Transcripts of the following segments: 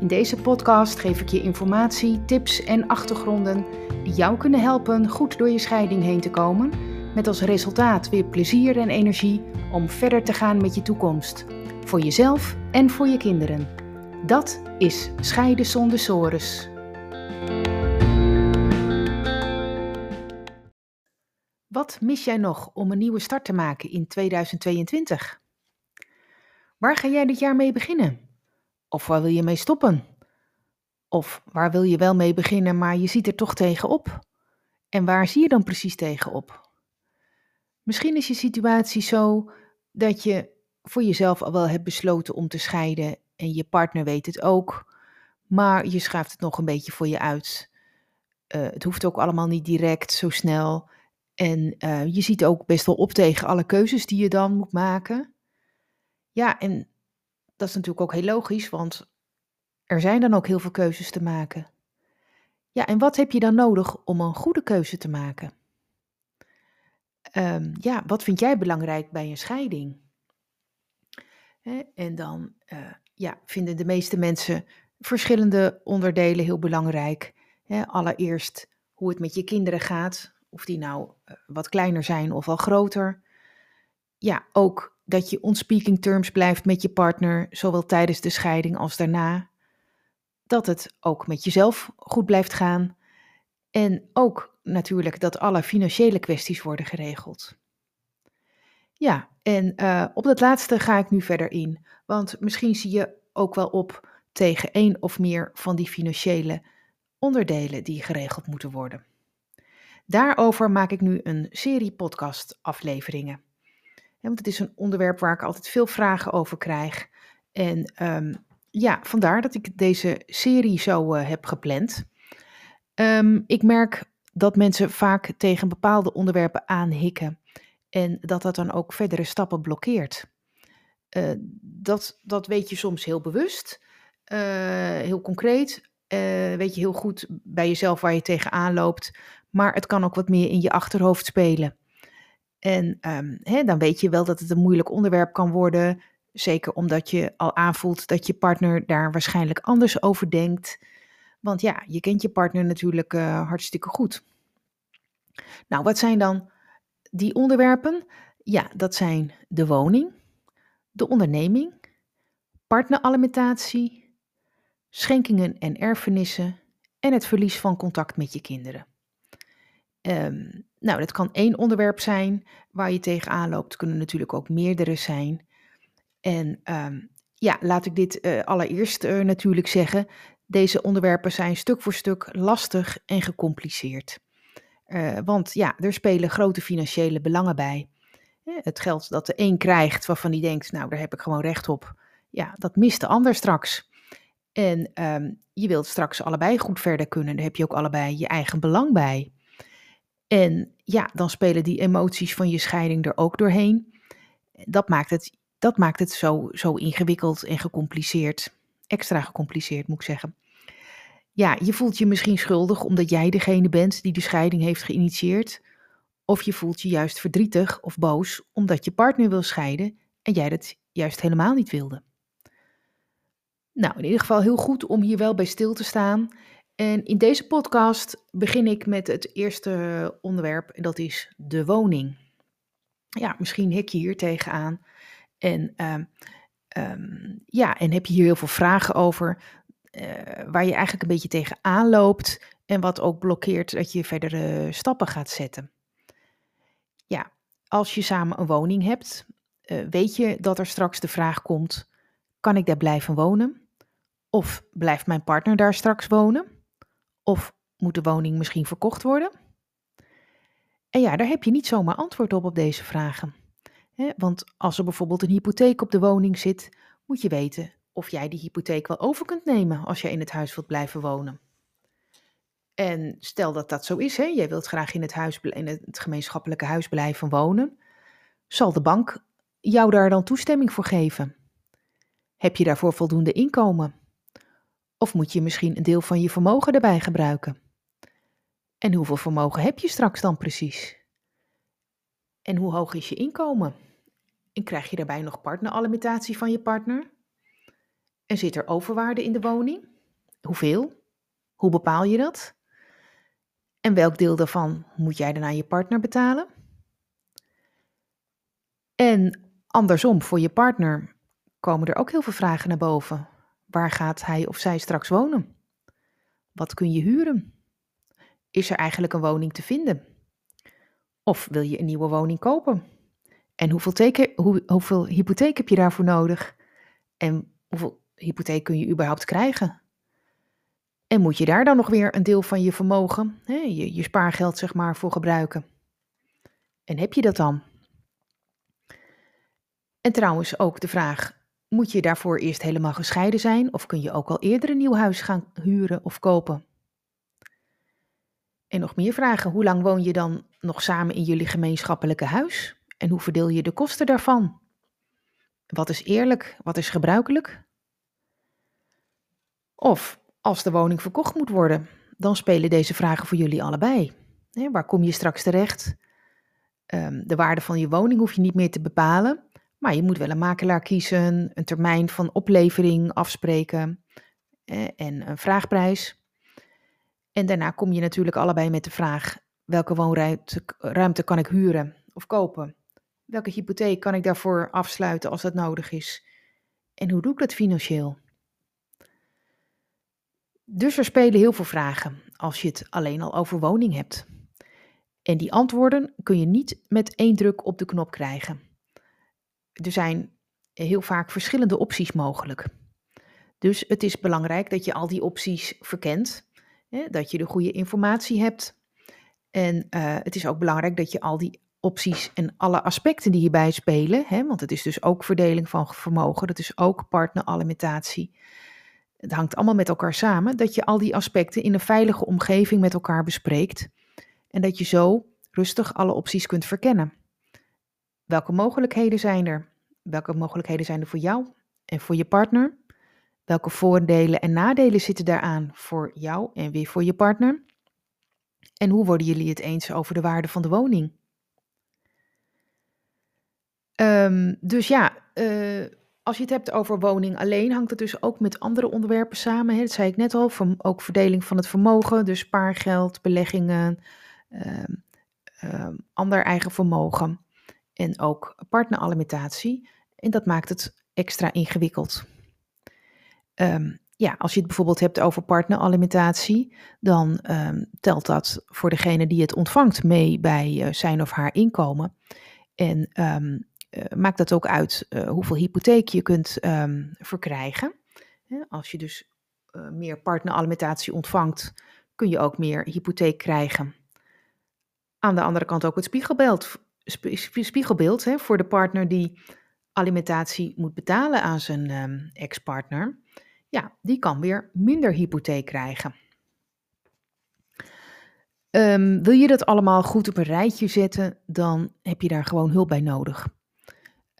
In deze podcast geef ik je informatie, tips en achtergronden die jou kunnen helpen goed door je scheiding heen te komen, met als resultaat weer plezier en energie om verder te gaan met je toekomst, voor jezelf en voor je kinderen. Dat is Scheiden zonder sores. Wat mis jij nog om een nieuwe start te maken in 2022? Waar ga jij dit jaar mee beginnen? Of waar wil je mee stoppen? Of waar wil je wel mee beginnen, maar je ziet er toch tegenop? En waar zie je dan precies tegenop? Misschien is je situatie zo dat je voor jezelf al wel hebt besloten om te scheiden en je partner weet het ook, maar je schuift het nog een beetje voor je uit. Uh, het hoeft ook allemaal niet direct zo snel. En uh, je ziet ook best wel op tegen alle keuzes die je dan moet maken. Ja, en dat is natuurlijk ook heel logisch, want er zijn dan ook heel veel keuzes te maken. Ja, en wat heb je dan nodig om een goede keuze te maken? Um, ja, wat vind jij belangrijk bij een scheiding? En dan uh, ja, vinden de meeste mensen verschillende onderdelen heel belangrijk. Allereerst hoe het met je kinderen gaat, of die nou uh, wat kleiner zijn of al groter. Ja, ook dat je on speaking terms blijft met je partner, zowel tijdens de scheiding als daarna. Dat het ook met jezelf goed blijft gaan. En ook natuurlijk dat alle financiële kwesties worden geregeld. Ja, en uh, op dat laatste ga ik nu verder in. Want misschien zie je ook wel op tegen één of meer van die financiële onderdelen die geregeld moeten worden. Daarover maak ik nu een serie podcast-afleveringen want het is een onderwerp waar ik altijd veel vragen over krijg. En um, ja, vandaar dat ik deze serie zo uh, heb gepland. Um, ik merk dat mensen vaak tegen bepaalde onderwerpen aanhikken. En dat dat dan ook verdere stappen blokkeert. Uh, dat, dat weet je soms heel bewust, uh, heel concreet. weet je heel goed bij jezelf waar je tegenaan loopt. Maar het kan ook wat meer in je achterhoofd spelen. En um, hè, dan weet je wel dat het een moeilijk onderwerp kan worden. Zeker omdat je al aanvoelt dat je partner daar waarschijnlijk anders over denkt. Want ja, je kent je partner natuurlijk uh, hartstikke goed. Nou, wat zijn dan die onderwerpen? Ja, dat zijn de woning, de onderneming, partneralimentatie, schenkingen en erfenissen en het verlies van contact met je kinderen. Um, nou, dat kan één onderwerp zijn waar je tegenaan loopt. Kunnen natuurlijk ook meerdere zijn. En um, ja, laat ik dit uh, allereerst uh, natuurlijk zeggen. Deze onderwerpen zijn stuk voor stuk lastig en gecompliceerd. Uh, want ja, er spelen grote financiële belangen bij. Het geld dat de een krijgt waarvan hij denkt, nou daar heb ik gewoon recht op. Ja, dat mist de ander straks. En um, je wilt straks allebei goed verder kunnen. Daar heb je ook allebei je eigen belang bij. En ja, dan spelen die emoties van je scheiding er ook doorheen. Dat maakt het, dat maakt het zo, zo ingewikkeld en gecompliceerd. Extra gecompliceerd, moet ik zeggen. Ja, je voelt je misschien schuldig omdat jij degene bent die de scheiding heeft geïnitieerd. Of je voelt je juist verdrietig of boos omdat je partner wil scheiden en jij dat juist helemaal niet wilde. Nou, in ieder geval heel goed om hier wel bij stil te staan en in deze podcast begin ik met het eerste onderwerp, en dat is de woning. Ja, misschien hek je hier tegenaan. En, uh, um, ja, en heb je hier heel veel vragen over, uh, waar je eigenlijk een beetje tegenaan loopt en wat ook blokkeert dat je verdere stappen gaat zetten. Ja, als je samen een woning hebt, uh, weet je dat er straks de vraag komt: kan ik daar blijven wonen? Of blijft mijn partner daar straks wonen? Of moet de woning misschien verkocht worden? En ja, daar heb je niet zomaar antwoord op op deze vragen. Want als er bijvoorbeeld een hypotheek op de woning zit, moet je weten of jij die hypotheek wel over kunt nemen als je in het huis wilt blijven wonen. En stel dat dat zo is, hè, jij wilt graag in het, huis, in het gemeenschappelijke huis blijven wonen, zal de bank jou daar dan toestemming voor geven? Heb je daarvoor voldoende inkomen? Of moet je misschien een deel van je vermogen erbij gebruiken? En hoeveel vermogen heb je straks dan precies? En hoe hoog is je inkomen? En krijg je daarbij nog partneralimentatie van je partner? En zit er overwaarde in de woning? Hoeveel? Hoe bepaal je dat? En welk deel daarvan moet jij dan aan je partner betalen? En andersom, voor je partner komen er ook heel veel vragen naar boven. Waar gaat hij of zij straks wonen? Wat kun je huren? Is er eigenlijk een woning te vinden? Of wil je een nieuwe woning kopen? En hoeveel, teken, hoe, hoeveel hypotheek heb je daarvoor nodig? En hoeveel hypotheek kun je überhaupt krijgen? En moet je daar dan nog weer een deel van je vermogen, hè, je, je spaargeld zeg maar, voor gebruiken? En heb je dat dan? En trouwens ook de vraag, moet je daarvoor eerst helemaal gescheiden zijn of kun je ook al eerder een nieuw huis gaan huren of kopen? En nog meer vragen, hoe lang woon je dan nog samen in jullie gemeenschappelijke huis? En hoe verdeel je de kosten daarvan? Wat is eerlijk, wat is gebruikelijk? Of als de woning verkocht moet worden, dan spelen deze vragen voor jullie allebei. waar kom je straks terecht? Ehm, de waarde van je woning hoef je niet meer te bepalen, maar je moet wel een makelaar kiezen, een termijn van oplevering afspreken en een vraagprijs. En daarna kom je natuurlijk allebei met de vraag: welke woonruimte kan ik huren of kopen? Welke hypotheek kan ik daarvoor afsluiten als dat nodig is? En hoe doe ik dat financieel? Dus er spelen heel veel vragen als je het alleen al over woning hebt. En die antwoorden kun je niet met één druk op de knop krijgen. Er zijn heel vaak verschillende opties mogelijk. Dus het is belangrijk dat je al die opties verkent, hè, dat je de goede informatie hebt. En uh, het is ook belangrijk dat je al die opties en alle aspecten die hierbij spelen, hè, want het is dus ook verdeling van vermogen, dat is ook partneralimentatie, het hangt allemaal met elkaar samen, dat je al die aspecten in een veilige omgeving met elkaar bespreekt en dat je zo rustig alle opties kunt verkennen. Welke mogelijkheden zijn er? Welke mogelijkheden zijn er voor jou en voor je partner? Welke voordelen en nadelen zitten daaraan voor jou en weer voor je partner? En hoe worden jullie het eens over de waarde van de woning? Um, dus ja, uh, als je het hebt over woning alleen, hangt het dus ook met andere onderwerpen samen. Hè? Dat zei ik net al, ook verdeling van het vermogen, dus spaargeld, beleggingen, uh, uh, ander eigen vermogen en ook partneralimentatie. En dat maakt het extra ingewikkeld. Um, ja, als je het bijvoorbeeld hebt over partneralimentatie, dan um, telt dat voor degene die het ontvangt mee bij uh, zijn of haar inkomen. En um, uh, maakt dat ook uit uh, hoeveel hypotheek je kunt verkrijgen. als je dus meer partneralimentatie ontvangt, kun je ook meer hypotheek krijgen. Aan de andere kant ook het spiegelbeeld, spiegelbeeld hè, voor de partner die alimentatie moet betalen aan zijn um, ex-partner. Ja, die kan weer minder hypotheek krijgen. Um, wil je dat allemaal goed op een rijtje zetten, dan heb je daar gewoon hulp bij nodig.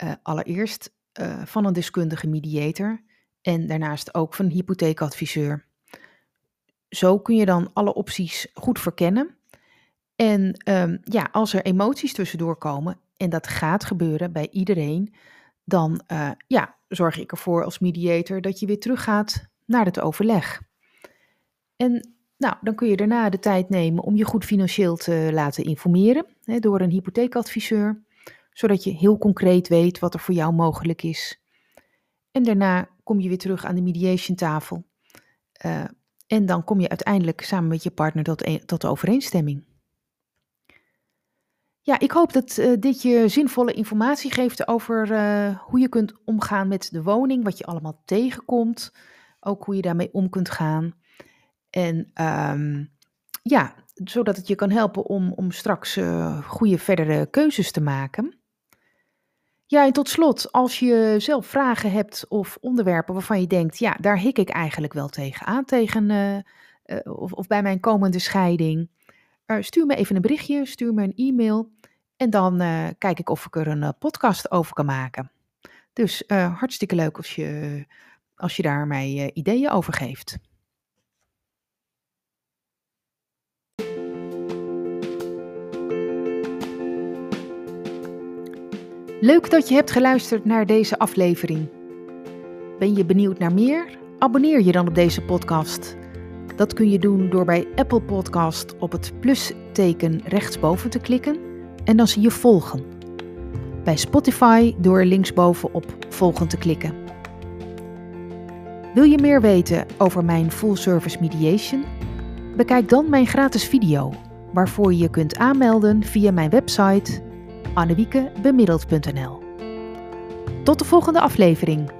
Uh, allereerst uh, van een deskundige mediator en daarnaast ook van een hypotheekadviseur. Zo kun je dan alle opties goed verkennen. En um, ja, als er emoties tussendoor komen, en dat gaat gebeuren bij iedereen, dan uh, ja, zorg ik ervoor als mediator dat je weer teruggaat naar het overleg. En nou, dan kun je daarna de tijd nemen om je goed financieel te laten informeren hè, door een hypotheekadviseur zodat je heel concreet weet wat er voor jou mogelijk is. En daarna kom je weer terug aan de mediation tafel. Uh, en dan kom je uiteindelijk samen met je partner tot, tot overeenstemming. Ja, ik hoop dat uh, dit je zinvolle informatie geeft over uh, hoe je kunt omgaan met de woning, wat je allemaal tegenkomt, ook hoe je daarmee om kunt gaan. En um, ja, zodat het je kan helpen om, om straks uh, goede verdere keuzes te maken. Ja, en tot slot, als je zelf vragen hebt of onderwerpen waarvan je denkt, ja, daar hik ik eigenlijk wel tegen aan, tegen uh, of, of, bij mijn komende scheiding. Stuur me even een berichtje, stuur me een e-mail en dan kijk ik of ik er een podcast over kan maken. Dus hartstikke leuk als je, als je daar mij ideeën over geeft. Leuk dat je hebt geluisterd naar deze aflevering. Ben je benieuwd naar meer? Abonneer je dan op deze podcast. Dat kun je doen door bij Apple Podcast op het plusteken rechtsboven te klikken en dan zie je volgen. Bij Spotify door linksboven op volgen te klikken. Wil je meer weten over mijn full service mediation? Bekijk dan mijn gratis video, waarvoor je je kunt aanmelden via mijn website annewiekebemiddeld.nl. Tot de volgende aflevering.